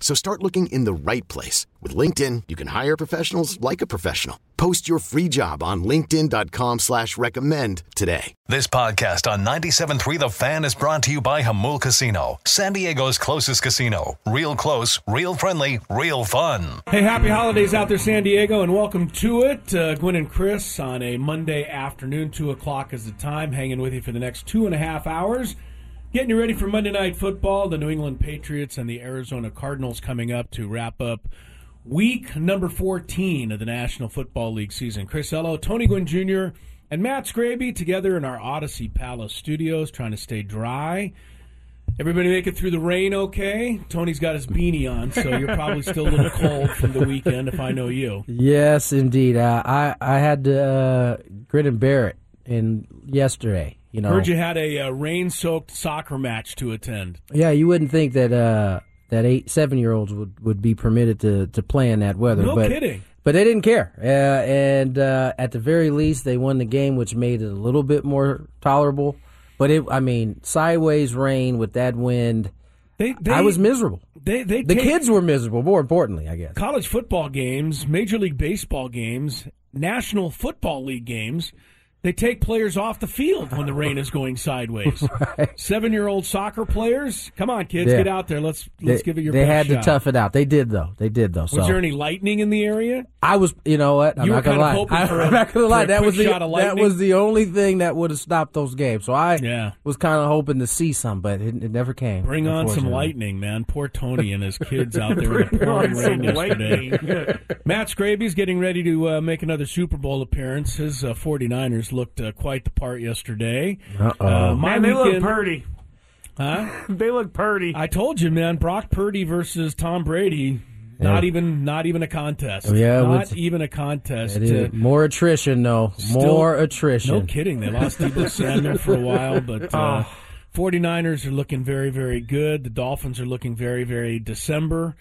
So start looking in the right place. With LinkedIn, you can hire professionals like a professional. Post your free job on linkedin.com slash recommend today. This podcast on 97.3 The Fan is brought to you by Jamul Casino, San Diego's closest casino. Real close, real friendly, real fun. Hey, happy holidays out there, San Diego, and welcome to it. Uh, Gwynn and Chris on a Monday afternoon, 2 o'clock is the time, hanging with you for the next two and a half hours. Getting you ready for Monday Night Football, the New England Patriots and the Arizona Cardinals coming up to wrap up week number 14 of the National Football League season. Chris Ello, Tony Gwynn Jr., and Matt Scraby together in our Audacy Palace studios trying to stay dry. Everybody make it through the rain okay? Tony's got his beanie on, so you're probably still a little cold from the weekend if I know you. Yes, indeed. Uh, I, I had to uh, grit and bear it in yesterday. You know, Heard you had a uh, rain-soaked soccer match to attend. Yeah, you wouldn't think that uh, that eight, seven year olds would, would be permitted to, to play in that weather. No but, kidding. But they didn't care, uh, and uh, at the very least, they won the game, which made it a little bit more tolerable. But it, I mean, sideways rain with that wind. They, they, I was miserable. They, they The kids were miserable. More importantly, I guess. college football games, Major League Baseball games, National Football League games. They take players off the field when the rain is going sideways. Seven-year-old soccer players, come on, kids, Yeah. get out there. Let's let's they, give it your They best had shot. to tough it out. They did though. They did though. Was so there any lightning in the area? I was, you know what? I'm You not gonna lie. for I'm not gonna lie. That was the shot that was the only thing that would have stopped those games. So I Yeah. was kind of hoping to see some, but it, it never came. Bring on some lightning, man. Poor Tony and his kids out there in the pouring rain yesterday. Matt Scraby's getting ready to uh, make another Super Bowl appearance. His uh, 49ers looked uh, quite the part yesterday. Uh-oh. Uh, my Man, they look weekend- purty. Huh? They look purty. I told you, man. Brock Purdy versus Tom Brady. Not even, not even a contest. Oh, yeah, not even a contest. It is- Uh, more attrition, though. Still- more attrition. No kidding. They lost Deebo Samuel for a while, but uh, 49ers are looking very, very good. The Dolphins are looking very, very December.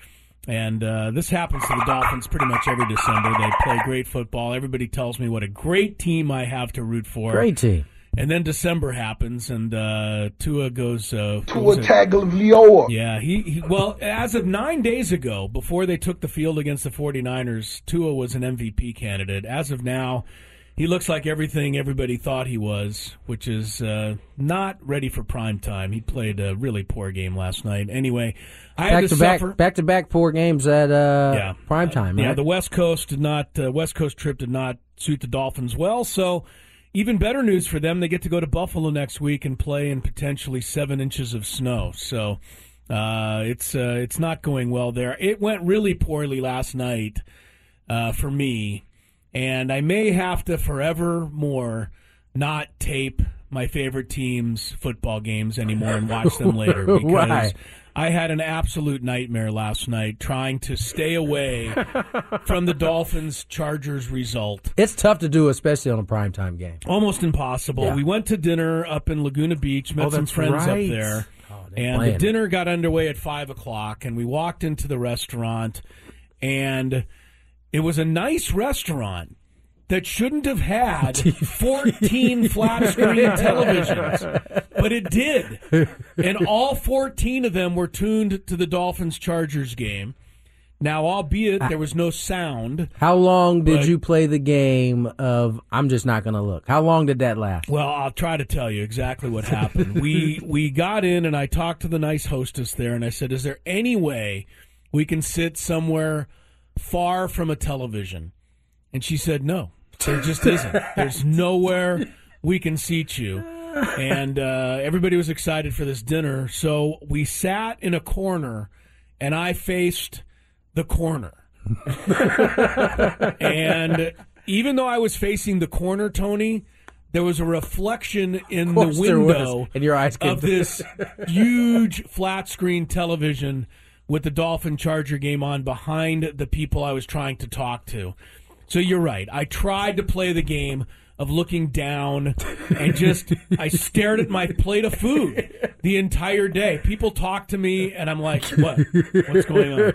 And uh, this happens to the Dolphins pretty much every December. They play great football. Everybody tells me what a great team I have to root for. Great team. And then December happens, and uh, Tua goes. Uh, Tua was it? Tagovailoa. Yeah, he, he well, as of nine days ago, before they took the field against the 49ers, Tua was an MVP candidate. As of now, he looks like everything everybody thought he was, which is uh, not ready for prime time. He played a really poor game last night. Anyway, I had Back to to back, suffer. back to back four games at uh, Yeah. prime time. Yeah, right? the West Coast did not. Uh, West Coast trip did not suit the Dolphins well. So, even better news for them: they get to go to Buffalo next week and play in potentially seven inches of snow. So, uh, it's uh, it's not going well there. It went really poorly last night uh, for me, and I may have to forever more not tape my favorite team's football games anymore and watch them later because Why? I had an absolute nightmare last night trying to stay away from the Dolphins Chargers result. it's tough to do, especially on a prime time game. Almost impossible. Yeah. We went to dinner up in Laguna Beach, met Oh, some friends right. up there. Oh, they're and the dinner got underway at five o'clock, and we walked into the restaurant, and it was a nice restaurant that shouldn't have had 14 flat screen televisions, but it did. And all 14 of them were tuned to the Dolphins Chargers game. Now, albeit there was no sound. How long did But- you play the game of I'm just not going to look? How long did that last? Well, I'll try to tell you exactly what happened. we we got in and I talked to the nice hostess there and I said, "Is there any way we can sit somewhere far from a television?" And she said, "No." There just isn't. There's nowhere we can seat you. And uh, everybody was excited for this dinner. So we sat in a corner, and I faced the corner. and even though I was facing the corner, Tony, there was a reflection in the course there was. window And your eyes of this huge flat screen television with the Dolphin Charger game on behind the people I was trying to talk to. So you're right. I tried to play the game of looking down and just I stared at my plate of food the entire day. People talk to me and I'm like, "What? What's going on?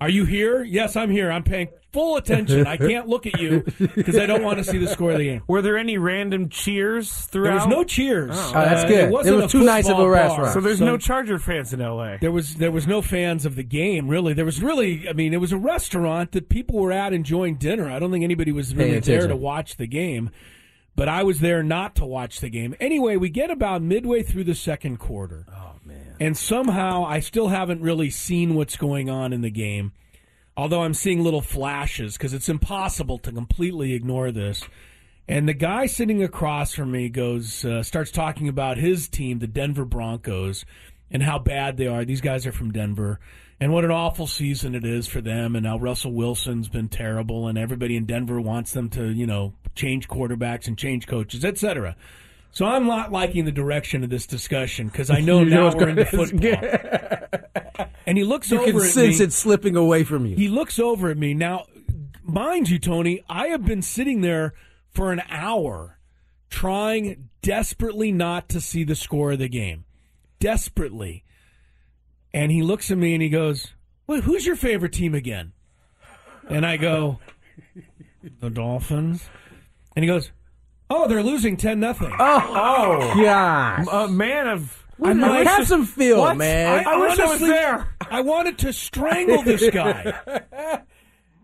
Are you here? Yes, I'm here. I'm paying full attention. I can't look at you because I don't want to see the score of the game." Were there any random cheers throughout? There was no cheers. Oh, oh that's uh, good. It wasn't was too nice of a football bar. restaurant. So there's no Charger fans in L.A. There was there was no fans of the game really. There was really I mean it was a restaurant that people were at enjoying dinner. I don't think anybody was really Paying there attention. to watch the game. But I was there not to watch the game. Anyway, we get about midway through the second quarter. Oh man. And somehow I still haven't really seen what's going on in the game. Although I'm seeing little flashes because it's impossible to completely ignore this. And the guy sitting across from me goes, uh, starts talking about his team, the Denver Broncos, and how bad they are. These guys are from Denver, and what an awful season it is for them. And how Russell Wilson's been terrible, and everybody in Denver wants them to, you know, change quarterbacks and change coaches, etc. So I'm not liking the direction of this discussion because I know now we're into football. And he looks You over can at sense me. it slipping away from you. He looks over at me. Now, mind you, Tony, I have been sitting there for an hour trying desperately not to see the score of the game. Desperately. And he looks at me and he goes, Wait, who's your favorite team again? And I go, The Dolphins. And he goes, Oh, they're losing 10 nothing. oh, oh yeah. A man of. I might have just- some feel, What? man. I wish I was there. I wanted to strangle this guy.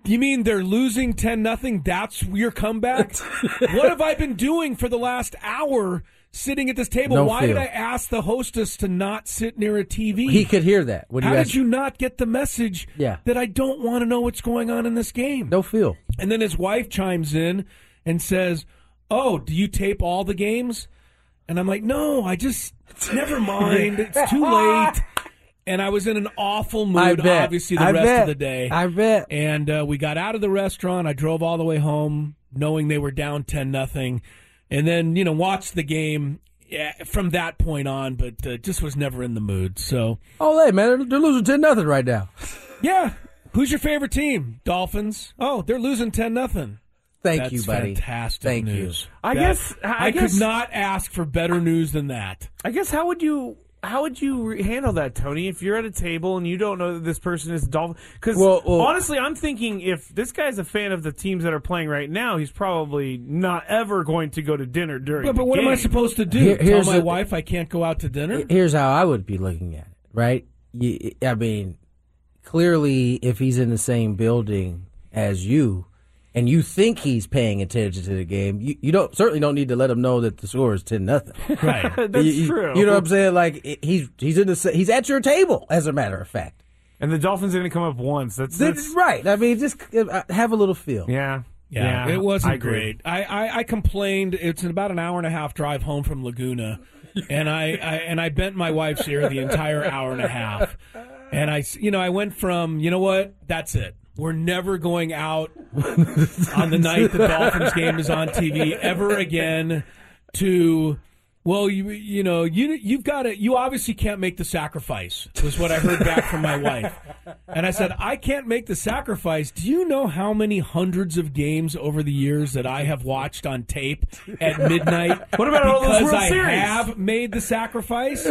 You mean they're losing 10 nothing? That's your comeback? what have I been doing for the last hour sitting at this table? No Why did. I ask the hostess to not sit near a TV? he could hear that. How did you not get the message Yeah. that I don't want to know what's going on in this game? No feel. And then his wife chimes in and says, "Oh, do you tape all the games?" And I'm like, "No, I just never mind. It's too late." And I was in an awful mood, obviously, the I rest bet. of the day. I bet. And uh, we got out of the restaurant. I drove all the way home, knowing they were down ten nothing, and then you know watched the game yeah, from that point on. But uh, just was never in the mood. So Oh, hey, man, they're, they're losing 10 nothing right now. yeah, who's your favorite team? Dolphins. Oh, they're losing ten nothing. Thank That's you, buddy. fantastic Thank news. I That- guess- I I, guess- could not ask for better news than that. I guess how would you how would you re- handle that, Tony? If you're at a table and you don't know that this person is Dolphin, because Well, well- honestly, I'm thinking if this guy's a fan of the teams that are playing right now, he's probably not ever going to go to dinner during. But, but the what am I supposed to do? Here- Tell my the- wife I can't go out to dinner? Here's how I would be looking at it, right? You, I mean, clearly, if he's in the same building as you, and you think he's paying attention to the game, you, you don't certainly don't need to let him know that the score is ten nothing. right. That's you, you- true. You know what I'm saying? Like he's he's in the he's at your table, as a matter of fact. And the Dolphins are going to come up once. That's, That's that's right. I mean, just uh, have a little feel. yeah. Yeah, it wasn't I great. I, I, I complained. It's about an hour and a half drive home from Laguna, and I, I and I bent my wife's ear the entire hour and a half. And I, s- you know, I went from you know what, that's it. We're never going out on the night the Dolphins game is on TV ever again. To well, you you know you you've got to you obviously can't make the sacrifice. Was what I heard back from my wife, and I said I can't make the sacrifice. Do you know how many hundreds of games over the years that I have watched on tape at midnight? What about all those because World I Series? have made the sacrifice?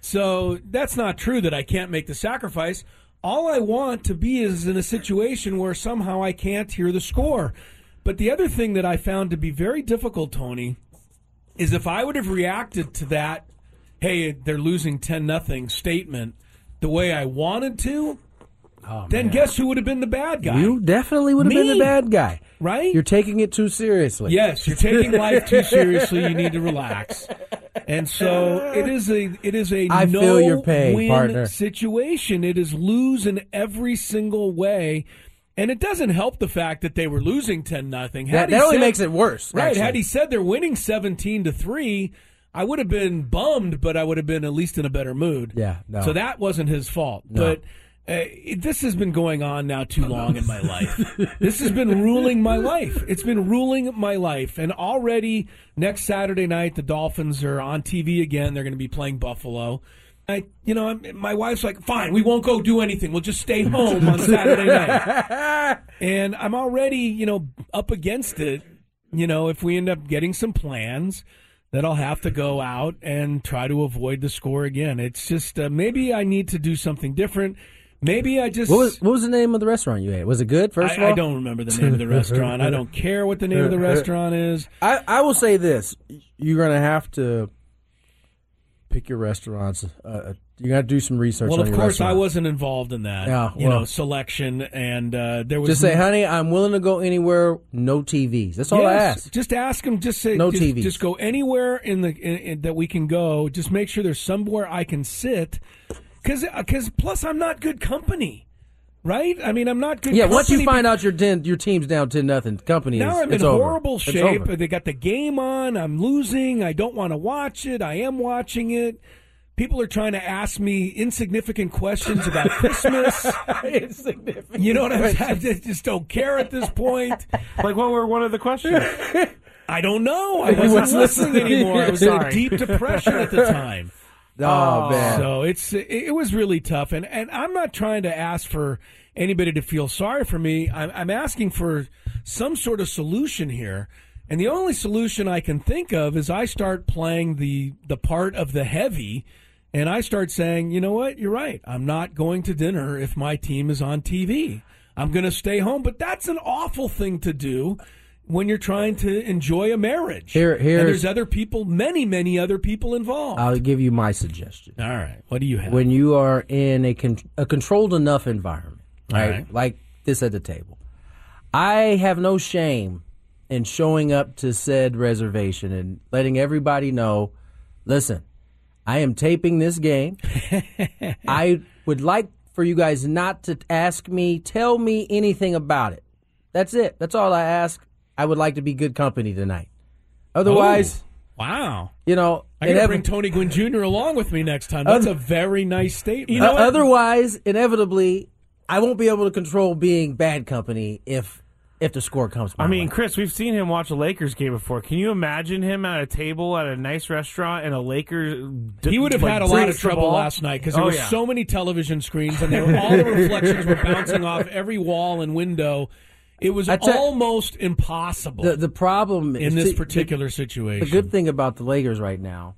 so that's not true that I can't make the sacrifice. All I want to be is in a situation where somehow I can't hear the score. But the other thing that I found to be very difficult, Tony, is if I would have reacted to that, hey, they're losing 10 nothing statement the way I wanted to, oh, then guess who would have been the bad guy? You definitely would have been the bad guy, right? You're taking it too seriously. Yes, you're taking life too seriously. You need to relax. And so it is a it is a I no feel your pain, win partner. situation. It is lose in every single way. And it doesn't help the fact that they were losing ten nothing. That, that only makes it worse. right. actually. Had he said they're winning seventeen to three, I would have been bummed, but I would have been at least in a better mood. Yeah, no. So that wasn't his fault. But uh, it- this has been going on now too long in my life. this has been ruling my life. It's been ruling my life. And already next Saturday night, the Dolphins are on TV again. They're going to be playing Buffalo. I, you know, I'm, my wife's like, "Fine, we won't go do anything. We'll just stay home on Saturday night." and I'm already, you know, up against it. You know, if we end up getting some plans, that I'll have to go out and try to avoid the score again. It's just uh, maybe I need to do something different. Maybe I just What was what was the name of the restaurant you ate? Was it good? First of all, I, I don't remember the name of the restaurant. I don't care what the name of the restaurant is. I, I will say this: you're going to have to pick your restaurants. Uh, you're going to do some research. Well, of course, I wasn't involved in that. Yeah, you know, selection and uh, there was Just say, honey, I'm willing to go anywhere. No TVs. That's all I ask. Just ask them. Just say No just, TVs. Just go anywhere in the in, in, that we can go. Just make sure there's somewhere I can sit. Because because uh, plus I'm not good company, right? I mean I'm not good. Yeah, once you find out your ten, your team's down ten nothing, company is I'm it's in over. horrible It's shape. They got the game on. I'm losing. I don't want to watch it. I am watching it. People are trying to ask me insignificant questions about Christmas. insignificant. You know what I'm saying? I just just don't care at this point. Like what were one of the questions? I don't know. I wasn't wasn't listening listening. anymore. I was in a deep depression at the time. Oh, man. So it's it, it was really tough, and and I'm not trying to ask for anybody to feel sorry for me. I'm, I'm asking for some sort of solution here, and the only solution I can think of is I start playing the the part of the heavy, and I start saying, you know what, you're right. I'm not going to dinner if my team is on TV. I'm going to stay home, but that's an awful thing to do. When you're trying to enjoy a marriage, Here- and here's- there's other people, many, many other people involved. I'll give you my suggestion. All right, what do you have? When you are in a con- a controlled enough environment, right, right. like this at the table, I have no shame in showing up to said reservation and letting everybody know. Listen, I am taping this game. I would like for you guys not to ask me, tell me anything about it. That's it. That's all I ask. I would like to be good company tonight. Otherwise, Oh, wow. you know, I gotta inevi- bring Tony Gwynn Jr. along with me next time. That's a very nice statement. Uh, otherwise, inevitably, I won't be able to control being bad company if if the score comes. My I mean, way. Chris, we've seen him watch a Lakers game before. Can you imagine him at a table at a nice restaurant and a Lakers? he would have like, had a lot of trouble ball? last night because there Oh, were yeah. so many television screens and they were, all the reflections were bouncing off every wall and window. It was tell- almost impossible the the problem in this particular The, situation. the good thing about the Lakers right now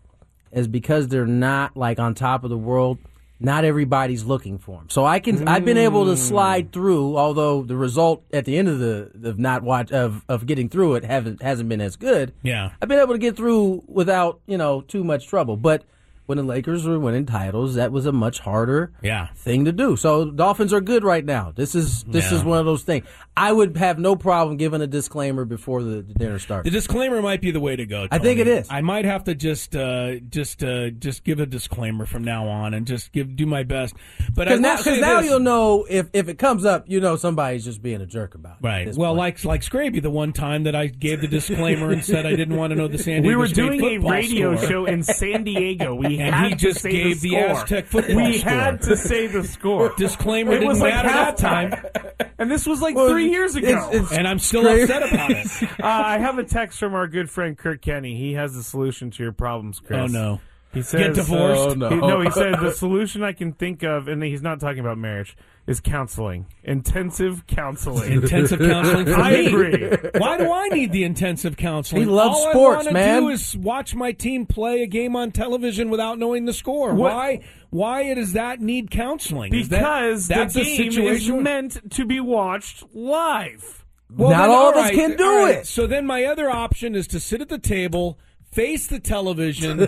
is because they're not like on top of the world. Not everybody's looking for them, so I can. I've been able to slide mm. through. Although the result at the end of the of not watch of of getting through it haven't hasn't been as good. Yeah. I've been able to get through without you know too much trouble. But when the Lakers were winning titles, that was a much harder Yeah. thing to do. So Dolphins are good right now. This is this Yeah. is one of those things. I would have no problem giving a disclaimer before the, the dinner starts. The disclaimer might be the way to go. I think it is. I might have to just, uh, just, uh, just give a disclaimer from now on, and just give do my best. But Because now, will say 'cause now you'll know if, if it comes up, you know somebody's just being a jerk about it. Right. Well, point. like like Scraby, the one time that I gave the disclaimer and said I didn't want to know the San Diego We were State doing a radio score. show in San Diego. We And had he just to say gave the score. Aztec football We score. had to say the score. Disclaimer It didn't was like matter that halftime. time, and this was like Well, three years ago. it's- it's- and I'm still Scraby- upset about it. uh, I have a text from our good friend Kurt Kenny. He has the solution to your problems, Chris. Oh no. He says, Get divorced? Oh, no. He, no, he said the solution I can think of, and he's not talking about marriage, is counseling, intensive counseling. Intensive counseling for I me. agree. Why do I need the intensive counseling? He loves All sports, I wanna man. Do is watch my team play a game on television without knowing the score. What- Why? Why does that need counseling? Is that- Because that's the a game is situation. meant to be watched live. Well, Not then, all of us can do all right. it. So then my other option is to sit at the table, face the television,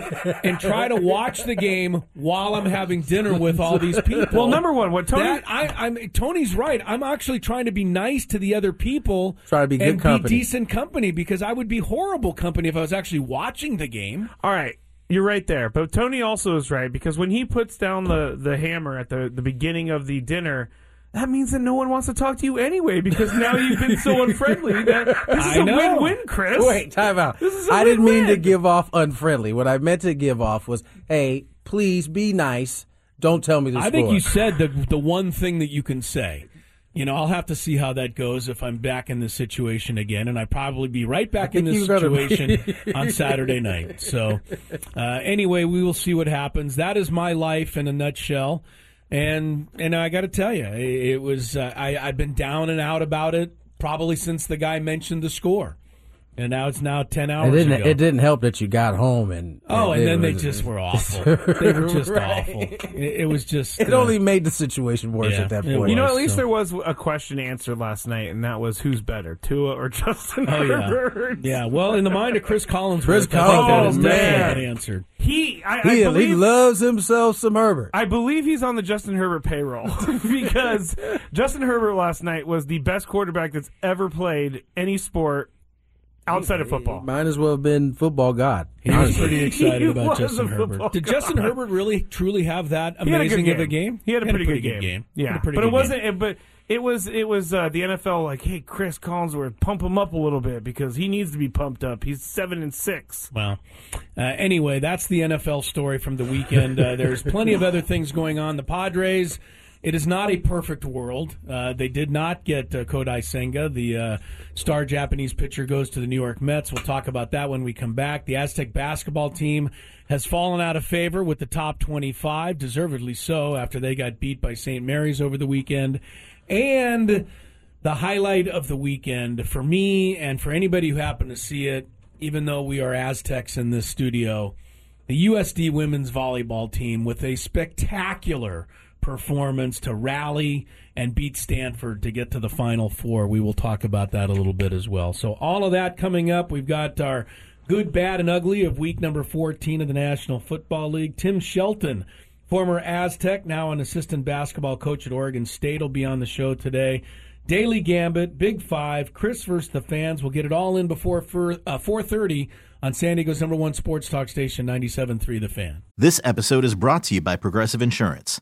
and try to watch the game while I'm having dinner with all these people. Well, number one, what Tony That- I, I'm Tony's right. I'm actually trying to be nice to the other people, Try to be good and company. be decent company because I would be horrible company if I was actually watching the game. All right, you're right there. But Tony also is right because when he puts down the, the hammer at the, the beginning of the dinner, that means that no one wants to talk to you anyway because now you've been so unfriendly that this is I a know. win-win, Chris. Wait, time out. This is a I didn't mean to give off unfriendly. What I meant to give off was, hey, please be nice. Don't tell me the I score. think you said the the one thing that you can say. You know, I'll have to see how that goes if I'm back in this situation again, and I'd probably be right back in this you're gonna be. situation on Saturday night. So, uh, anyway, we will see what happens. That is my life in a nutshell, and and I got to tell you, it, was uh, I I've been down and out about it probably since the guy mentioned the score, and now it's now ten It hours didn't. ago. It didn't help that you got home and. Oh, and it then they was- just were awful. they were just Right. awful. It, it was just. It uh, only made the situation worse Yeah, at that it point. You know, at least so- there was a question answered last night, and that was who's better, Tua or Justin Oh yeah, Herbert? yeah. Well, in the mind of Chris Collins, Chris I think that Collins, is man. answered. He, I, I he, he believe, loves himself some Herbert. I believe he's on the Justin Herbert payroll because Justin Herbert last night was the best quarterback that's ever played any sport outside of football. Might as well have been football god. He was pretty excited about Justin a football Herbert. Did. Justin Herbert really truly have that He had a good amazing of a game? He had a pretty, good, game. He had Yeah, a pretty but good it wasn't. It, but it was. It was uh, the NFL. Like, hey, Cris Collinsworth, pump him up a little bit because he needs to be pumped up. He's seven and six. Well, uh, anyway, that's the NFL story from the weekend. Uh, there's plenty of other things going on. The Padres. It is not a perfect world. Uh, they did not get uh, Kodai Senga. The uh, star Japanese pitcher goes to the New York Mets. We'll talk about that when we come back. The Aztec basketball team has fallen out of favor with the top 25, deservedly so, after they got beat by St. Mary's over the weekend. And the highlight of the weekend for me and for anybody who happened to see it, even though we are Aztecs in this studio, the USD women's volleyball team with a spectacular performance to rally and beat Stanford to get to the final four. We will talk about that a little bit as well. So all of that coming up. We've got our good, bad, and ugly of week number 14 of the National Football League. Tim Shelton, former Aztec, now an assistant basketball coach at Oregon State, will be on the show today. Daily Gambit, Big Five, Chris versus the fans. We'll get it all in before for, uh, 4.30 on San Diego's number one sports talk station, 97.3 The Fan. This episode is brought to you by Progressive Insurance.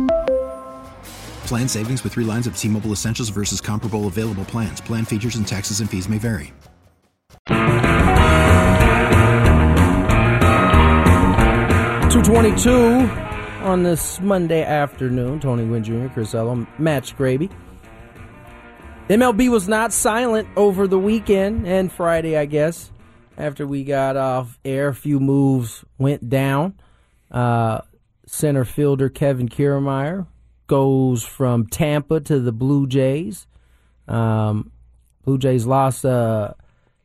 Plan savings with three lines of T Mobile Essentials versus comparable available plans. Plan features and taxes and fees may vary. Two twenty-two on this Monday afternoon. Tony Gwynn Jr., Chris Matt Scraby. MLB was not silent over the weekend and Friday, I guess. After we got off air, a few moves went down. Uh, center fielder Kevin Kiermaier goes from Tampa to the Blue Jays. Um, Blue Jays lost uh,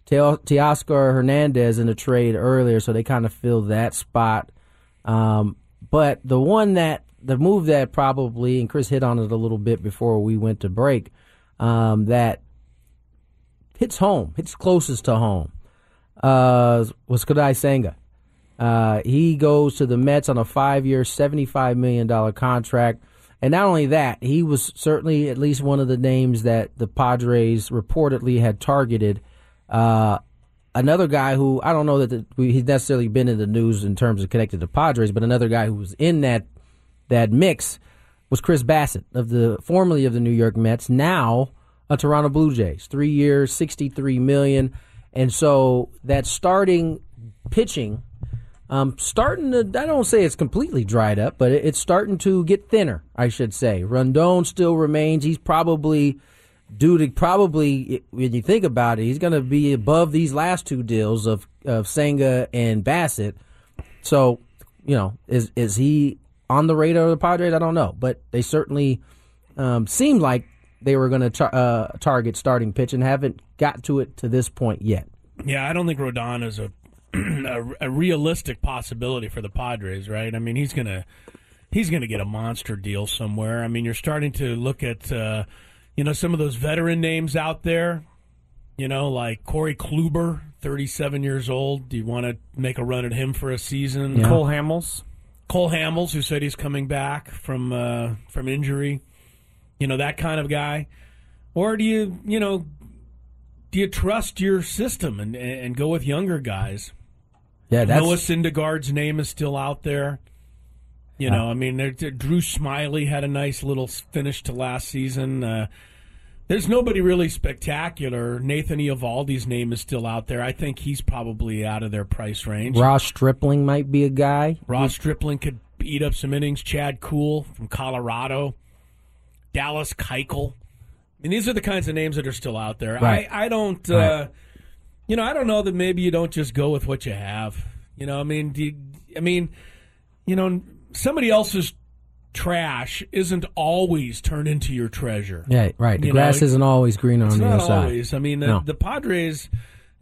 Teoscar Hernandez in a trade earlier, so they kind of fill that spot. Um, but the one that the move that probably and Chris hit on it a little bit before we went to break um, that hits home, hits closest to home uh, was Kodai Senga. Uh, he goes to the Mets on a five-year, seventy-five million dollar contract, and not only that, he was certainly at least one of the names that the Padres reportedly had targeted uh, another guy who I don't know that the, he's necessarily been in the news in terms of connected to Padres, but another guy who was in that that mix was Chris Bassitt of the formerly of the New York Mets, now a Toronto Blue Jays, three years, sixty three million, and so that starting pitching. Um, starting to, I don't say it's completely dried up, but it, it's starting to get thinner, I should say. Rodon still remains. He's probably due to probably when you think about it, he's going to be above these last two deals of of Senga and Bassitt. So, you know, is is he on the radar of the Padres? I don't know, but they certainly um, seemed like they were going to uh, target starting pitch and haven't got to it to this point yet. Yeah, I don't think Rodon is a a, a realistic possibility for the Padres, right? I mean, he's gonna he's gonna get a monster deal somewhere. I mean, you're starting to look at uh, you know some of those veteran names out there. You know, like Corey Kluber, 37 years old. Do you want to make a run at him for a season? Cole Hamels. Cole Hamels, who said he's coming back from uh, from injury. You know that kind of guy, or do you you know do you trust your system and and go with younger guys? Yeah, that's Noah Syndergaard's name is still out there. You know, I mean, there, there- Drew Smyly had a nice little finish to last season. Uh, there's nobody really spectacular. Nathan Eovaldi's name is still out there. I think he's probably out of their price range. Ross Stripling might be a guy. Ross Stripling could eat up some innings. Chad Kuhl from Colorado. Dallas Keuchel. I mean, these are the kinds of names that are still out there. Right. I, I don't, uh, Right. You know, I don't know that maybe you don't just go with what you have. You know, I mean, you, I mean, you know, somebody else's trash isn't always turned into your treasure. Yeah, right. The You grass know, isn't always green on the other side. always. I mean, the, No. the Padres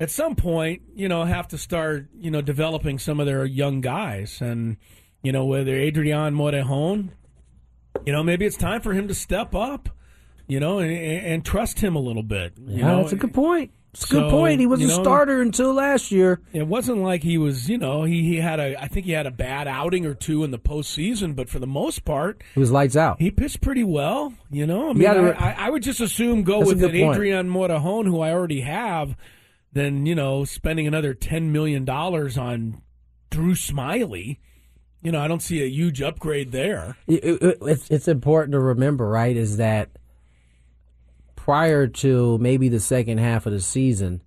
at some point, you know, have to start, you know, developing some of their young guys, and you know, whether Adrian Morejon, you know, maybe it's time for him to step up, you know, and, and trust him a little bit. You Yeah, know, that's a good point. It's a So, good point. He was you a starter until last year. It wasn't like he was, you know, he, he had a, I think he had a bad outing or two in the postseason, but for the most part, He was lights out. he pitched pretty well. You know, I mean, I, I, I would just assume go That's with an point. Adrian Morejon, who I already have, than you know spending another ten million dollars on Drew Smyly. You know, I don't see a huge upgrade there. It- it- it's, it's important to remember, right, is that prior to maybe the second half of the season,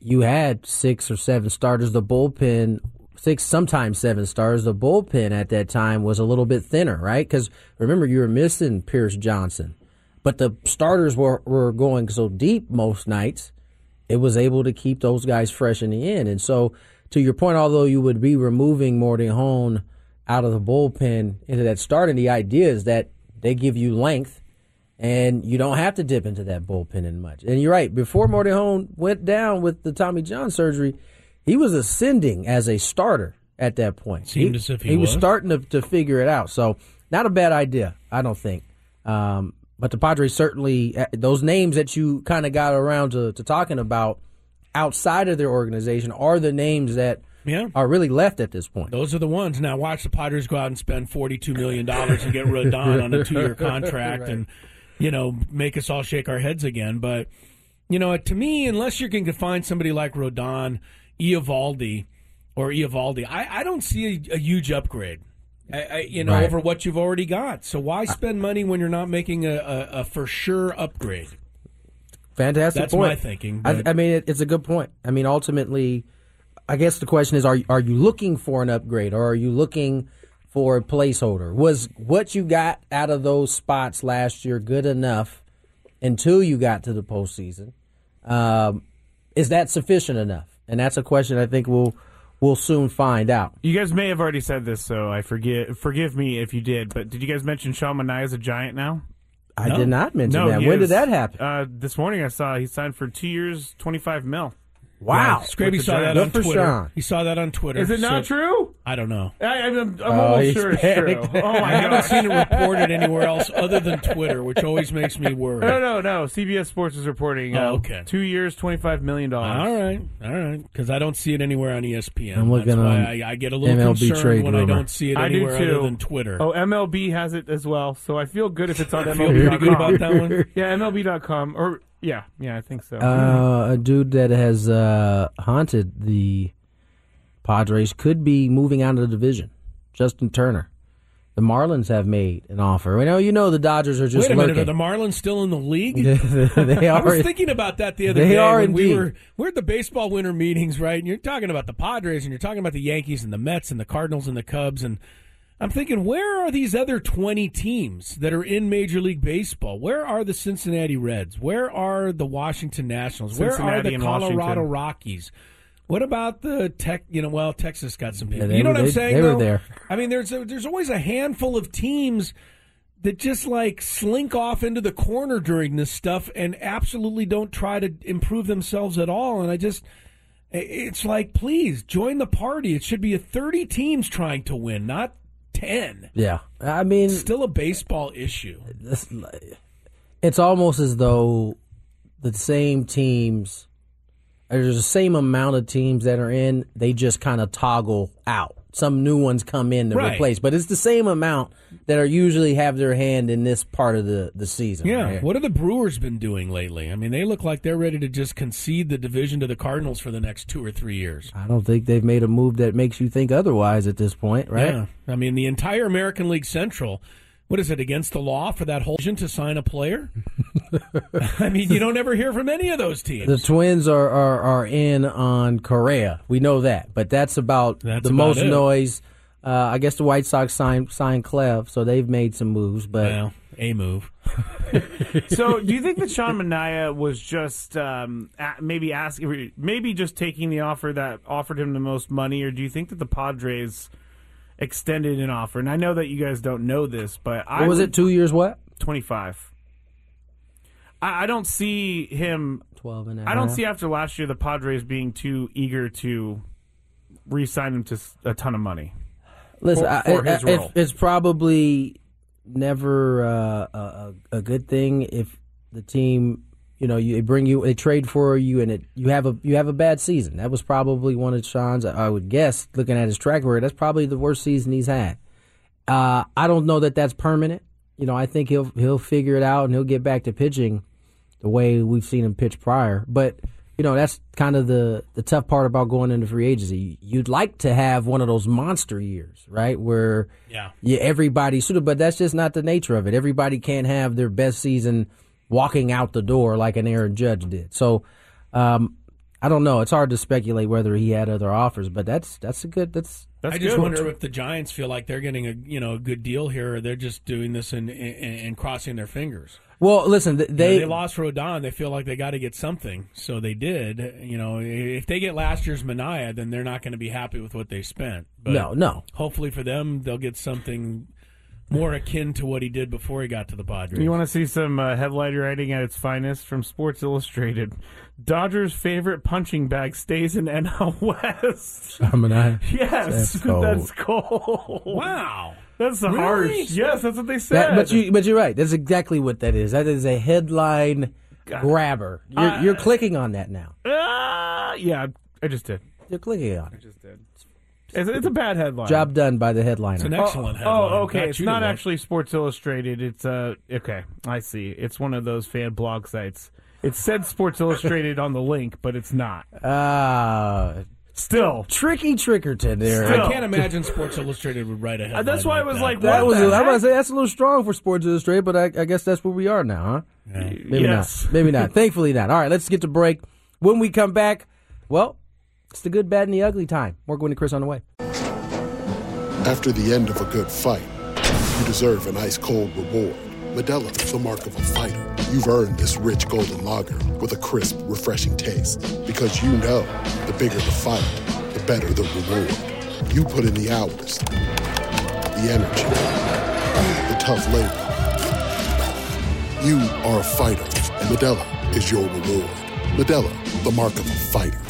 you had six or seven starters. The bullpen, six, sometimes seven starters. The bullpen at that time was a little bit thinner, right? Because remember, you were missing Pierce Johnson, but the starters were, were going so deep most nights, it was able to keep those guys fresh in the end. And so, to your point, although you would be removing Morejon out of the bullpen into that starting, the idea is that they give you length and you don't have to dip into that bullpen in much. And you're right. Before Morejon went down with the Tommy John surgery, he was ascending as a starter at that point. Seemed as if he was was. starting to, to figure it out. So not a bad idea, I don't think. Um, but the Padres certainly uh, those names that you kind of got around to, to talking about outside of their organization are the names that Yeah. are really left at this point. Those are the ones. Now watch the Padres go out and spend forty-two million dollars and get Rodon on a two-year contract, and you know make us all shake our heads again. But you know, to me, unless you can find somebody like Rodon, Eovaldi, or Eovaldi, I, I don't see a, a huge upgrade. I, I, you know, Right. over what you've already got. So why spend money when you're not making a, a, a for sure upgrade? Fantastic That's point. my thinking, I, I mean, it, it's a good point. I mean, ultimately, I guess the question is: Are are you looking for an upgrade, or are you looking for a placeholder? Was what you got out of those spots last year good enough until you got to the postseason? Um, is that sufficient enough? And that's a question I think we'll we'll soon find out. You guys may have already said this, so I forgive forgive me if you did. But did you guys mention Sean Manaea is a giant now? I No. did not mention No, that. he When is. did that happen? Uh, this morning I saw he signed for two years, twenty five mil. Wow, Scraby saw that on Good for Twitter. Sean. He saw that on Twitter. Is it not so- true? I don't know. I, I'm, I'm Oh, almost he's sure it's true. panicked. Oh I my haven't god! seen it reported anywhere else other than Twitter, which always makes me worry. No, no, no. CBS Sports is reporting. Oh, uh, okay. Two years, twenty-five million dollars. All right, all right, because I don't see it anywhere on ESPN. I'm looking That's why on I, I get a little MLB concerned trade when I don't see it I do anywhere too. other than Twitter. Oh, MLB has it as well, so I feel good if it's on Feel pretty good MLB.com. about that one. Yeah, MLB.com or Yeah, yeah, I think so. Uh, a dude that has uh, haunted the Padres could be moving out of the division. Justin Turner. The Marlins have made an offer. I know you know the Dodgers are just Wait a minute, lurking. are the Marlins still in the league? they are. I was thinking about that the other They day are when we indeed. were we're at the baseball winter meetings, right? And you're talking about the Padres and you're talking about the Yankees and the Mets and the Cardinals and the Cubs and I'm thinking, where are these other 20 teams that are in Major League Baseball? Where are the Cincinnati Reds? Where are the Washington Nationals? Where are the Colorado Washington. Rockies? What about the Tech? You know, well, Texas got some people. Yeah, they you know were- what I'm they- saying? they were though? there. I mean, there's a, there's always a handful of teams that just like slink off into the corner during this stuff and absolutely don't try to improve themselves at all. And I just, it's like, please join the party. It should be a 30 teams trying to win, not 10. yeah, I mean, Still a baseball issue. it's almost as though the same teams, there's the same amount of teams that are in, they just kind of toggle out. Some new ones come in to Right. replace, but it's the same amount that are usually have their hand in this part of the, the season. Yeah. right? What have the Brewers been doing lately? I mean, they look like they're ready to just concede the division to the Cardinals for the next two or three years. I don't think they've made a move that makes you think otherwise at this point, right? Yeah. I mean, the entire American League Central. What is it against the law for that whole division to sign a player? I mean, you don't ever hear from any of those teams. The Twins are, are, are in on Correa. We know that, but that's about That's the about most it. noise. Uh, I guess the White Sox signed signed Clev, so they've made some moves. But well, a move. so, do you think that Sean Manaea was just um, maybe asking, maybe just taking the offer that offered him the most money, or do you think that the Padres extended an offer? And I know that you guys don't know this, but I what was it? Two years? What? Twenty five. I, I don't see him. Twelve and a I don't see after last year the Padres being too eager to re-sign him to a ton of money. Listen, for- for I- his it's, role. it's probably never uh, a a good thing if the team, you know, you they bring you, they trade for you, and it you have a you have a bad season. That was probably one of Sean's. I would guess, looking at his track record, that's probably the worst season he's had. Uh, I don't know that that's permanent. You know, I think he'll he'll figure it out and he'll get back to pitching the way we've seen him pitch prior. But you know, that's kind of the the tough part about going into free agency. You'd like to have one of those monster years, right? Where Yeah. yeah, everybody should have, but that's just not the nature of it. Everybody can't have their best season walking out the door like an Aaron Judge did. So, um, I don't know. It's hard to speculate whether he had other offers, but that's that's a good. That's That's I just good. wonder if the Giants feel like they're getting a you know a good deal here, or they're just doing this and and, and crossing their fingers. well. Listen, th- You know, they they lost Rodon. They feel like they got to get something, so they did. You know, if they get last year's Manaea, then they're not going to be happy with what they spent. But no, no. hopefully for them, they'll get something more akin to what he did before he got to the Padres. You want to see some uh, headline writing at its finest from Sports Illustrated? Dodgers' favorite punching bag stays in NL West. Gemini. yes, That's cold. that's cold. wow. That's Really? harsh. Yes, that's what they said. That, but you, but you're right. That's exactly what that is. That is a headline grabber. You're, Uh, you're clicking on that now. Ah, yeah, I just did. You're clicking on it. I just did. It's, it's a bad headline. Job done by the headliner. It's an Oh, excellent headline. Oh, okay. Got it's not actually Sports Illustrated. It's uh okay. I see. It's one of those fan blog sites. It said Sports Illustrated on the link, but it's not. Ah, Still, tricky Trickerton there. Still. I can't imagine Sports Illustrated would write a headline. Uh, that's why I was that. like, That was the a, I heck? was say that's a little strong for Sports Illustrated, but I, I guess that's where we are now, huh? Maybe yes. not. Maybe not. Thankfully not. All right, let's get to break. When we come back, well, it's the good, bad, and the ugly time. More going to Chris on the way. After the end of a good fight, you deserve an ice cold reward. Modelo is the mark of a fighter. You've earned this rich golden lager with a crisp, refreshing taste. Because you know the bigger the fight, the better the reward. You put in the hours, the energy, the tough labor. You are a fighter, and Modelo is your reward. Modelo, the mark of a fighter.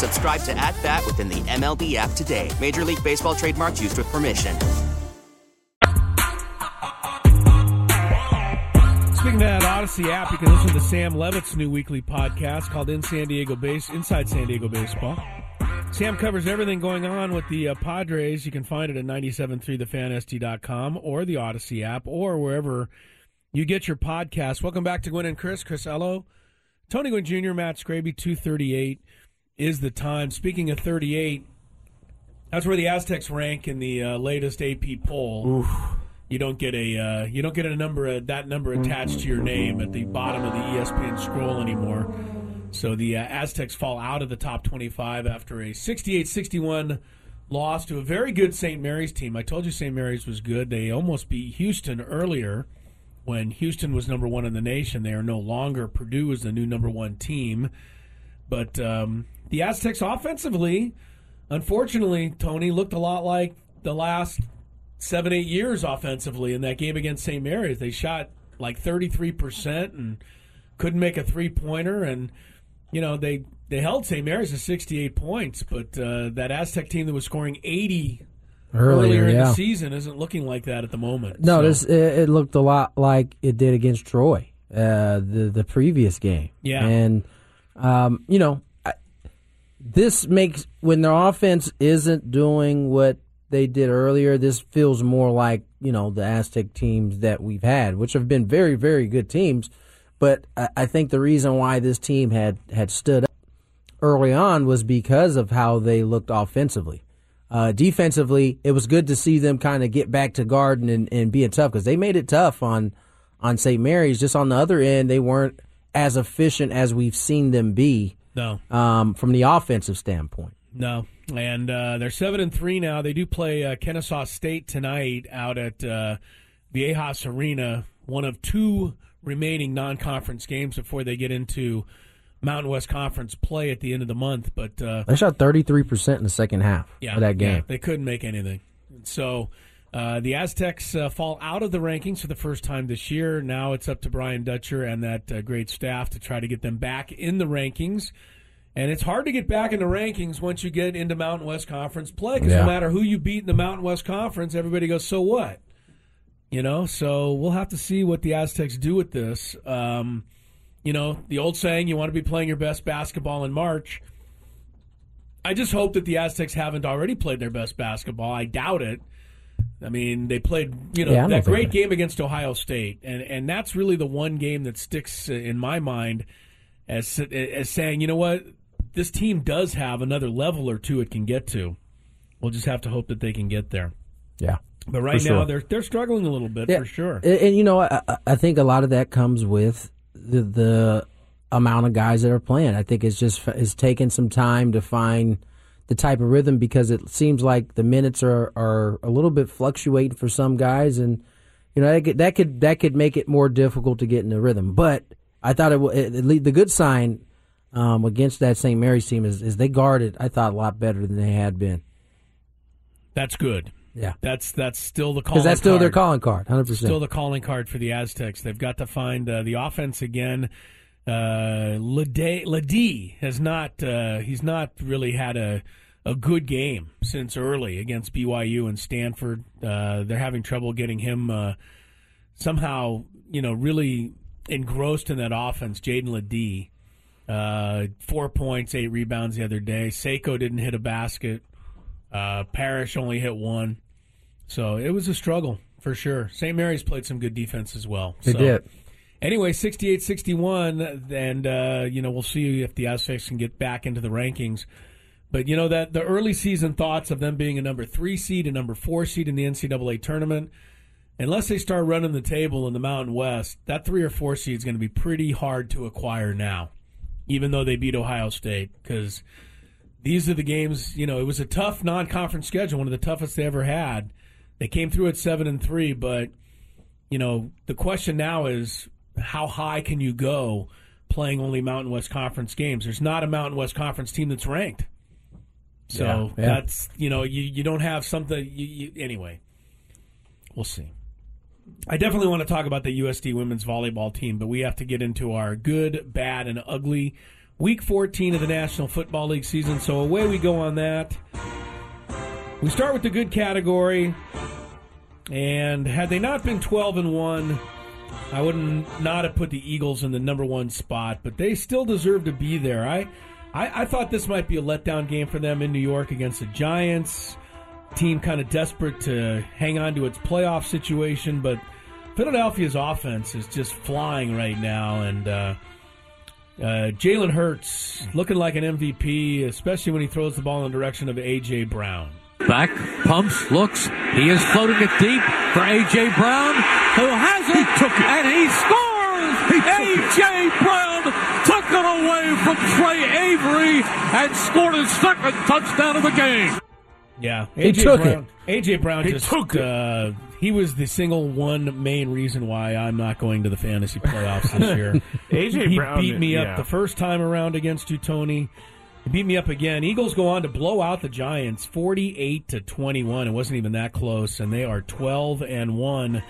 Subscribe to At Bat within the MLB app today. Major League Baseball trademarks used with permission. Speaking of that Audacy app, you can listen to Sam Levitt's new weekly podcast called In San Diego Base Inside San Diego Baseball. Sam covers everything going on with the uh, Padres. You can find it at 973thefansd.com or the Audacy app or wherever you get your podcast. Welcome back to Gwynn and Chris. Chris Ello, Tony Gwynn Jr., Matt Scraby, 238 is the time. Speaking of 38, that's where the Aztecs rank in the uh, latest AP poll. Oof. You don't get a uh, you don't get a number uh, that number attached to your name at the bottom of the ESPN scroll anymore. So the uh, Aztecs fall out of the top 25 after a 68-61 loss to a very good St. Mary's team. I told you St. Mary's was good. They almost beat Houston earlier when Houston was number one in the nation. They are no longer. Purdue is the new number one team. But um, the Aztecs offensively, unfortunately, Tony looked a lot like the last seven, eight years offensively in that game against St. Mary's. They shot like 33% and couldn't make a three pointer. And, you know, they, they held St. Mary's to 68 points, but uh, that Aztec team that was scoring 80 Earlier, in yeah. the season isn't looking like that at the moment. No, So- this it, it looked a lot like it did against Troy, uh, the the previous game. Yeah. and um, you know, this makes when their offense isn't doing what they did earlier. This feels more like you know the Aztec teams that we've had, which have been very very good teams. But I, I think the reason why this team had had stood up early on was because of how they looked offensively. Uh, defensively, it was good to see them kind of get back to guard and, and being tough because they made it tough on on St. Mary's. Just on the other end, they weren't as efficient as we've seen them be No. um, from the offensive standpoint. No, and uh, they're seven and three now. They do play uh, Kennesaw State tonight out at uh, Viejas Arena, one of two remaining non-conference games before they get into Mountain West Conference play at the end of the month. But uh, They shot thirty three percent in the second half yeah, of that yeah, game. they couldn't make anything. So uh, the Aztecs uh, fall out of the rankings for the first time this year. Now it's up to Brian Dutcher and that uh, great staff to try to get them back in the rankings. And it's hard to get back in the rankings once you get into Mountain West Conference play because Yeah. no matter who you beat in the Mountain West Conference, everybody goes, so what? You know, so we'll have to see what the Aztecs do with this. Um, you know, the old saying, you want to be playing your best basketball in March. I just hope that the Aztecs haven't already played their best basketball. I doubt it. I mean, they played, you know, Yeah, that great game against Ohio State, and and that's really the one game that sticks in my mind as as saying, you know what, this team does have another level or two it can get to. We'll just have to hope that they can get there. Yeah. But right For now, sure. they're they're struggling a little bit Yeah, for sure. And, and, you know, I, I- I think a lot of that comes with the, the amount of guys that are playing. I think it's just it's taking some time to find the type of rhythm because it seems like the minutes are, are a little bit fluctuating for some guys, and you know that could, that could that could make it more difficult to get in the rhythm. But I thought it, it, it the good sign um, against that St. Mary's team is, is they guarded. I thought a lot better than they had been. That's good. Yeah. That's that's still the calling Because that's still their card. calling card, hundred percent. Still the calling card for the Aztecs. They've got to find uh, the offense again. Uh, LeDee has not. Uh, he's not really had a a good game since early against BYU and Stanford. Uh, they're having trouble getting him uh, somehow. You know, really engrossed in that offense. Jaedon LeDee, uh, four points, eight rebounds the other day. Seiko didn't hit a basket. Uh, Parrish only hit one. So it was a struggle for sure. St. Mary's played some good defense as well. They so, did. Anyway, 68-61, and uh, you know we'll see if the Aztecs can get back into the rankings. But you know that the early season thoughts of them being a number three seed, a number four seed in the NCAA tournament, unless they start running the table in the Mountain West, that three or four seed is going to be pretty hard to acquire now. Even though they beat Ohio State, because these are the games. You know, it was a tough non-conference schedule, one of the toughest they ever had. They came through at seven and three, but you know the question now is how high can you go playing only Mountain West Conference games? There's not a Mountain West Conference team that's ranked. So Yeah. Yeah. that's you know you you don't have something. You, you, anyway, we'll see. I definitely want to talk about the USD women's volleyball team, but we have to get into our good, bad, and ugly. Week 14 of the National Football League season. So away we go on that. We start with the good category. And had they not been 12 and 1, I wouldn't not have put the Eagles in the number one spot, but they still deserve to be there. I, I, I thought this might be a letdown game for them in New York against the Giants. Team kind of desperate to hang on to its playoff situation, but Philadelphia's offense is just flying right now, and uh, uh, Jalen Hurts looking like an MVP, especially when he throws the ball in the direction of AJ Brown. Back, pumps, looks. He is floating it deep for A.J. Brown, who has it. He took it. And he scores! A.J. Brown took it away from Trey Avery and scored his second touchdown of the game. Yeah, He AJ took Brown, AJ Brown He just took it. Uh, he was the single one main reason why I'm not going to the fantasy playoffs this year. AJ he Brown, beat me yeah. up the first time around against you, Tony. He beat me up again. Eagles go on to blow out the Giants, forty-eight to twenty-one. It wasn't even that close, and they are twelve and one.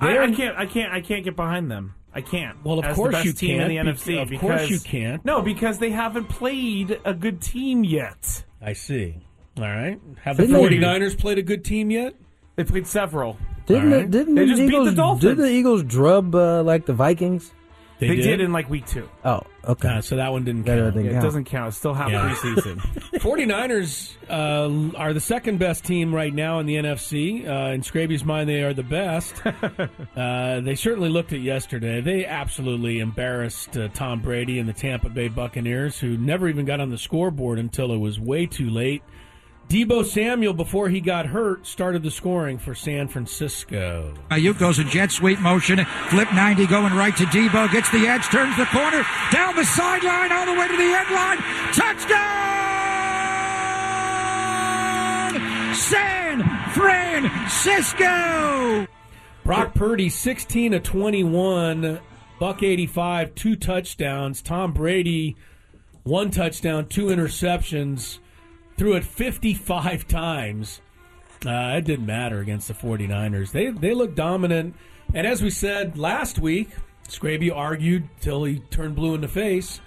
I, They're- I can't. I can't. I can't get behind them. I can't. Well, of As course the best you team in the can't, NFC. be- of course you can't. No, because they haven't played a good team yet. I see. All right. Have the Didn't they- 49ers played a good team yet? They played several. Didn't All the, right. didn't They the just beat the Dolphins. did the Eagles drub uh, like the Vikings? They, did? in like week two. Oh, okay. Uh, so that one didn't That count. didn't Yeah, it count. doesn't count. It's still half Yeah. preseason. 49ers uh, are the second best team right now in the NFC. Uh, in Scraby's mind, they are the best. uh, they certainly looked at yesterday. They absolutely embarrassed uh, Tom Brady and the Tampa Bay Buccaneers, who never even got on the scoreboard until it was way too late. Deebo Samuel, before he got hurt, started the scoring for San Francisco. Aiyuk goes in jet sweep motion. Flip 90 going right to Deebo. Gets the edge, turns the corner. Down the sideline, all the way to the end line. Touchdown! San Francisco! Brock Purdy, 16 to 21, buck 85, two touchdowns. Tom Brady, one touchdown, two interceptions, threw it 55 times. Uh, it didn't matter against the 49ers. They, they look dominant. And as we said last week, Scraby argued till he turned blue in the face.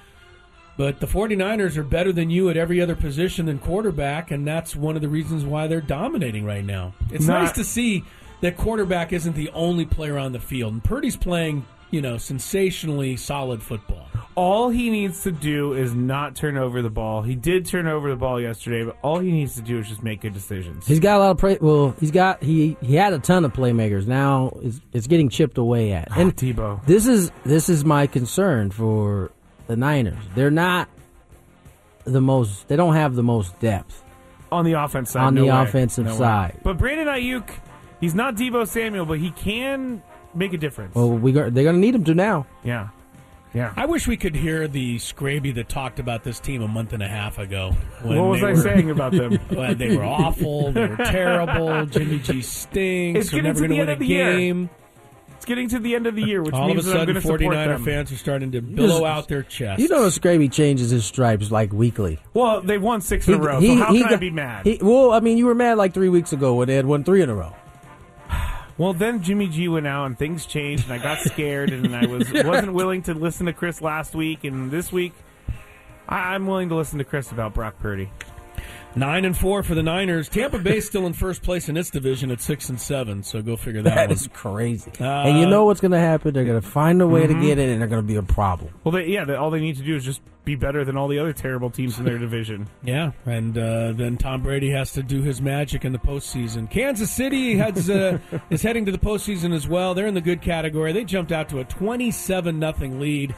But the 49ers are better than you at every other position than quarterback, and that's one of the reasons why they're dominating right now. It's Not- nice to see that quarterback isn't the only player on the field. And Purdy's playing, you know, sensationally solid football. all he needs to do is not turn over the ball. He did turn over the ball yesterday, but all he needs to do is just make good decisions. He's got a lot of play. Well, he's got he he had a ton of playmakers. Now it's, it's getting chipped away at. Ah, and Deebo. this is this is my concern for the Niners. They're not the most. They don't have the most depth. on the offense side. On no the way. offensive No way. side. But Brandon Aiyuk, he's not Deebo Samuel, but he can make a difference. Well, we go, they're going to need him to now. Yeah. Yeah. I wish we could hear the Scraby that talked about this team a month and a half ago. when What was I were- saying about them? Well, they were awful. They were terrible. Jimmy G stinks. It's We're getting never to going the to end win a of the year. game. It's getting to the end of the year, which All of a means that I'm sudden, going to support 49er fans are starting to billow out their chest. You know, Scraby changes his stripes like weekly. Well, they won six in a row, so how can I be mad? he- well, I mean, you were mad like three weeks ago when they had won three in a row. Well, then Jimmy G went out and things changed, and I got scared, and I was wasn't willing to listen to Chris last week, and this week I, I'm willing to listen to Chris about Brock Purdy. Nine and four for the Niners. Tampa Bay's still in first place in its division at six and seven. So go figure that, That one. is crazy. Uh, and you know what's going to happen? They're going to find a way Mhm. to get in, and they're going to be a problem. Well, they, yeah, they, all they need to do is just be better than all the other terrible teams in their division. Yeah, and uh, then Tom Brady has to do his magic in the postseason. Kansas City has, uh, is heading to the postseason as well. They're in the good category. They jumped out to a twenty-seven nothing lead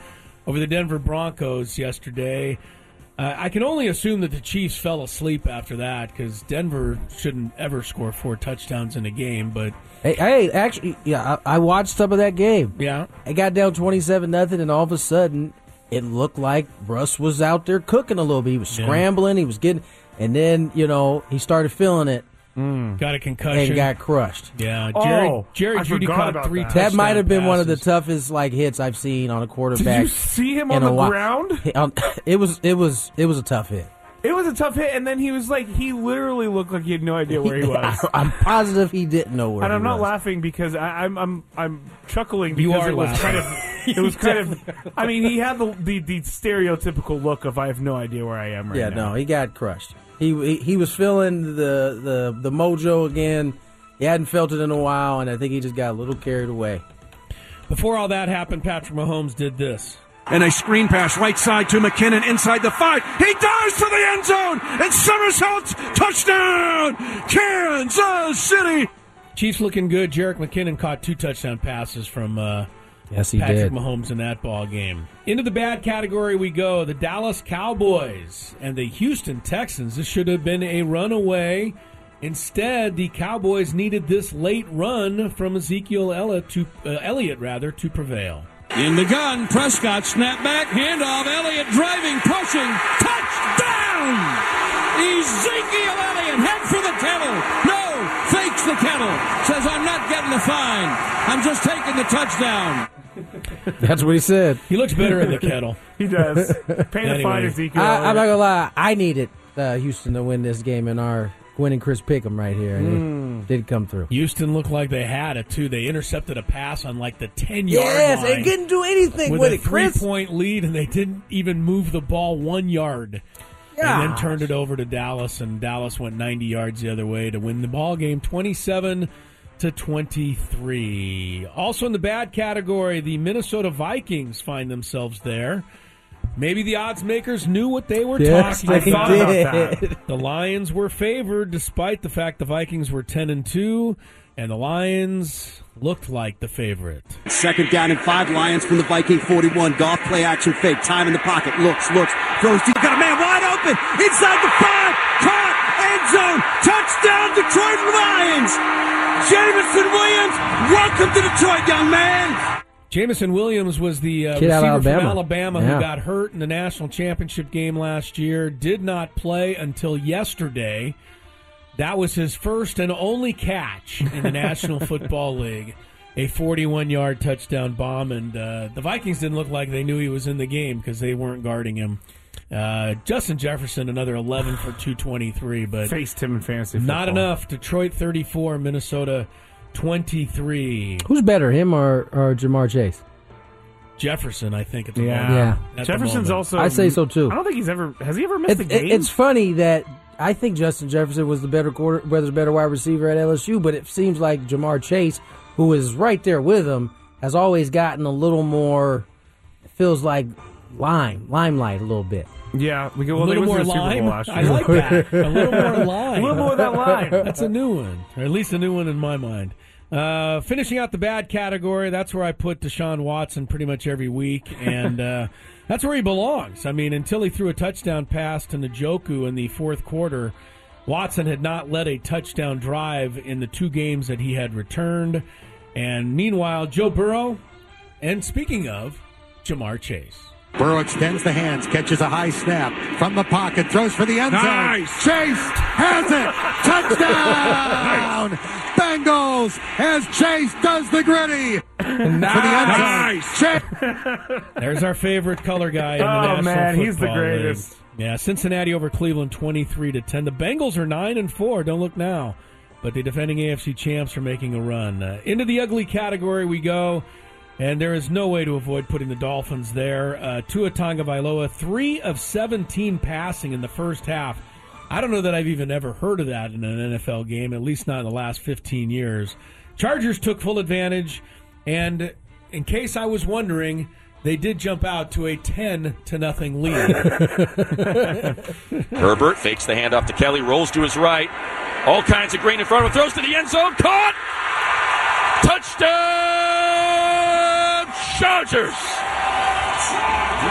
over the Denver Broncos yesterday. Uh, I can only assume that the Chiefs fell asleep after that because Denver shouldn't ever score four touchdowns in a game. But Hey, hey actually, yeah, I, I watched some of that game. Yeah, it got down twenty-seven nothing, and all of a sudden, it looked like Russ was out there cooking a little bit. He was Yeah. scrambling. He was getting, and then you know he started feeling it. Got a concussion and got crushed. Yeah, Jerry, Oh, Jerry I Jeudy caught three. that. That might have been touchdown one of the toughest like hits I've seen on a quarterback. Did you see him on the while. ground? Um, It was it was it was a tough hit. It was a tough hit, and then he was like, he literally looked like he had no idea where he was. I'm positive he didn't know where he was. and he I'm not was. laughing because I, I'm I'm I'm chuckling because are it was laughing. kind of it was kind of. I mean, he had the, the the stereotypical look of I have no idea where I am right yeah, now. Yeah, no, he got crushed. He, he he was feeling the, the the mojo again. He hadn't felt it in a while, and I think he just got a little carried away. Before all that happened, Patrick Mahomes did this. And a screen pass right side to McKinnon inside the five. He dives to the end zone and somersaults. Touchdown, Kansas City. Chiefs looking good. Jerick McKinnon caught two touchdown passes from uh, Yes, he Patrick did. Mahomes in that ball game. Into the bad category we go. The Dallas Cowboys and the Houston Texans. This should have been a runaway. Instead, the Cowboys needed this late run from Ezekiel Elliott to uh, Elliott rather to prevail. In the gun, Prescott snap back, handoff, Elliott driving, pushing, touchdown! Ezekiel Elliott head for the kettle. No, fakes the kettle. Says I'm not getting the fine. I'm just taking the touchdown. That's what he said. He looks better in the kettle. He does. Pay the Anyway. fine, Ezekiel. I, I'm not gonna lie. I needed uh, Houston to win this game in our Gwynn and Chris Pick'em right here, and it did come through. Houston looked like they had it too. They intercepted a pass on like the ten yard Yes, line. they couldn't do anything with with a it, Chris. three point lead, and they didn't even move the ball one yard. And then turned it over to Dallas, and Dallas went 90 yards the other way to win the ball game, 27 to 23. Also in the bad category, the Minnesota Vikings find themselves there. Maybe the odds makers knew what they were yes, talking they about. Did. The Lions were favored despite the fact the Vikings were 10 and 2 and the Lions looked like the favorite. Second down and 5 Lions from the Viking 41. Goff play action fake. Time in the pocket. Looks, looks. Throws deep. Got a man wide open. Inside the 5. End zone. Touchdown Detroit Lions. Jameson Williams. Welcome to Detroit, young man. Jameson Williams was the uh, Kid receiver out of from Alabama. Alabama Yeah. who got hurt in the national championship game last year. Did not play until yesterday. That was his first and only catch in the National Football League. A 41 yard touchdown bomb, and uh, the Vikings didn't look like they knew he was in the game because they weren't guarding him. Uh, Justin Jefferson, another 11 for 223, but Faced him in fantasy not enough. Detroit 34, Minnesota 23. Who's better, him or, or Ja'Marr Chase? Jefferson, I think. At the Yeah. moment. Yeah. At Jefferson's moment. also. I say so, too. I don't think he's ever. Has he ever missed It, a game? it- it's funny that I think Justin Jefferson was the better quarter, was the better wide receiver at LSU, but it seems like Ja'Marr Chase, who is right there with him, has always gotten a little more. Feels like lime, limelight a little bit. Yeah, we go. A Well, they little more lime. I like that. A little more lime. A little more of that lime. That's a new one, or at least a new one in my mind. Uh, finishing out the bad category, that's where I put Deshaun Watson pretty much every week, and uh, that's where he belongs. I mean, until he threw a touchdown pass to Njoku in the fourth quarter, Watson had not led a touchdown drive in the two games that he had returned. And meanwhile, Joe Burrow, and speaking of, Ja'Marr Chase. Burrow extends the hands, catches a high snap from the pocket, throws for the end zone. Nice. Chase has it. Touchdown. Bengals as Chase does the Griddy. For the end Nice. Chase. There's our favorite color guy in the Oh, National man, he's the greatest. League. Yeah, Cincinnati over Cleveland, twenty-three to ten. The Bengals are nine and four. Don't look now, but the defending AFC champs are making a run. Uh, into the ugly category we go, and there is no way to avoid putting the Dolphins there. Uh, Tua Tagovailoa, three of seventeen passing in the first half. I don't know that I've even ever heard of that in an NFL game, at least not in the last 15 years. Chargers took full advantage, and in case I was wondering, they did jump out to a 10 to nothing lead. Herbert fakes the handoff to Kelly, rolls to his right. All kinds of green in front of him, throws to the end zone, caught! Touchdown! Chargers!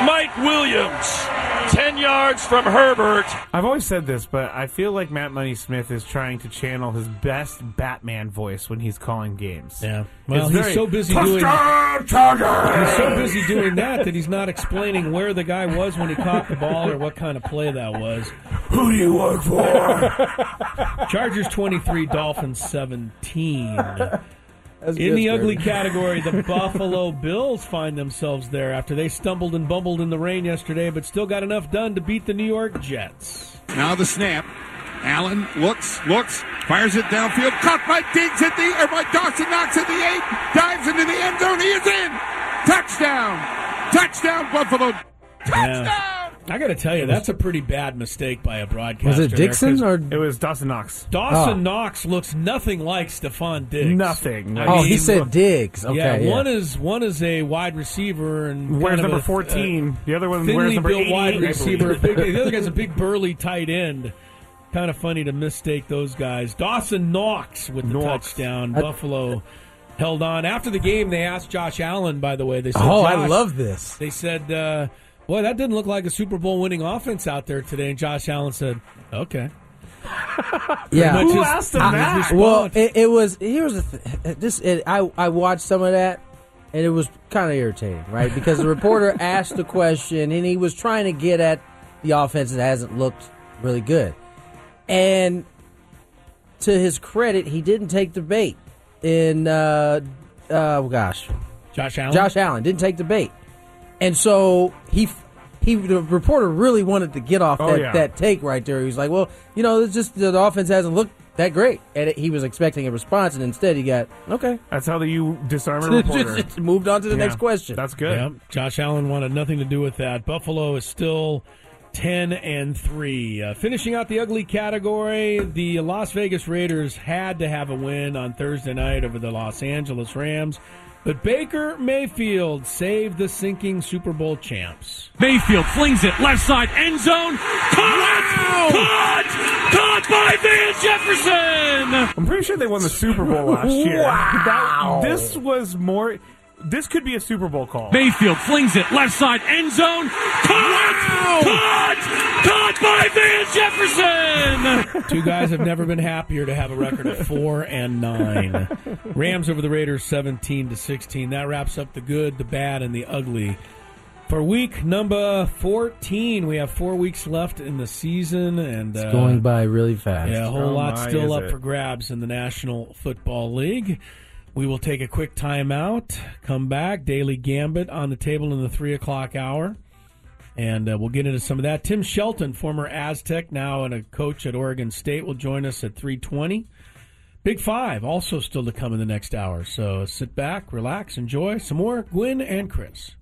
Mike Williams, 10 yards from Herbert. I've always said this, but I feel like Matt Money Smith is trying to channel his best Batman voice when he's calling games. Yeah. Well, It's he's very- so busy doing Chargers! he's so busy doing that that he's not explaining where the guy was when he caught the ball or what kind of play that was. Who do you work for? Chargers 23, Dolphins 17. That's In the ugly category, the Buffalo Bills find themselves there after they stumbled and bumbled in the rain yesterday, but still got enough done to beat the New York Jets. Now the snap. Allen looks, looks, fires it downfield. Caught by Diggs at the, or by Dawson Knox at the eight. Dives into the end zone. He is in. Touchdown. Touchdown, Buffalo. Yeah. I got to tell you, that's a pretty bad mistake by a broadcaster. Was it there, or It was Dawson Knox. Dawson Oh. Knox looks nothing like Stefon Diggs. Nothing. I Oh, he mean, said Diggs. Okay, yeah, yeah. one is one is a wide receiver and Wears kind of number a- 14. The other one thinly wears number built wide receiver. Big, the other guy's a big burly tight end. Kind of funny to mistake those guys. Dawson Knox with the Knox. touchdown. Buffalo held on. After the game, they asked Josh Allen. By the way, they said, Oh, I love this. They said, uh, "Boy, that didn't look like a Super Bowl winning offense out there today." And Josh Allen said, "Okay." Yeah. Who his- asked him that? Well, it, it was. Here's the th- this. It, I I watched some of that, and it was kind of irritating, right? Because the reporter asked the question, and he was trying to get at the offense that hasn't looked really good. And to his credit, he didn't take the bait. In uh, uh, gosh, Josh Allen. Josh Allen didn't take the bait, and so he he the reporter really wanted to get off Oh, that, yeah. that take right there. He was like, "Well, you know, it's just the offense hasn't looked that great," and it, he was expecting a response, and instead he got okay. That's how the, you disarm a reporter. Just moved on to the Yeah. next question. That's good. Yep. Josh Allen wanted nothing to do with that. Buffalo is still 10 and 3. Uh, finishing out the ugly category, the Las Vegas Raiders had to have a win on Thursday night over the Los Angeles Rams. But Baker Mayfield saved the sinking Super Bowl champs. Mayfield flings it left side end zone. Caught! Caught! Caught by Van Jefferson! I'm pretty sure they won the Super Bowl last year. Wow. That- this was more. This could be a Super Bowl call. Mayfield flings it left side end zone. Caught! Caught! Caught by Van Jefferson! Two guys have never been happier to have a record of four and nine. Rams over the Raiders, seventeen to sixteen. That wraps up the good, the bad, and the ugly. For week number fourteen, we have four weeks left in the season, and uh, going by really fast. yeah, a whole Oh lot my, still up it. for grabs in the National Football League. We will take a quick timeout, come back. Daily Gambit on the table in the three o'clock hour, and uh, we'll get into some of that. Tim Shelton, former Aztec, now and a coach at Oregon State, will join us at three twenty. Big Five also still to come in the next hour. So sit back, relax, enjoy some more Gwynn and Chris.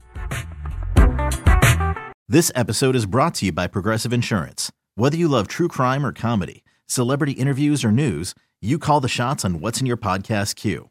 This episode is brought to you by Progressive Insurance. Whether you love true crime or comedy, celebrity interviews or news, you call the shots on what's in your podcast queue.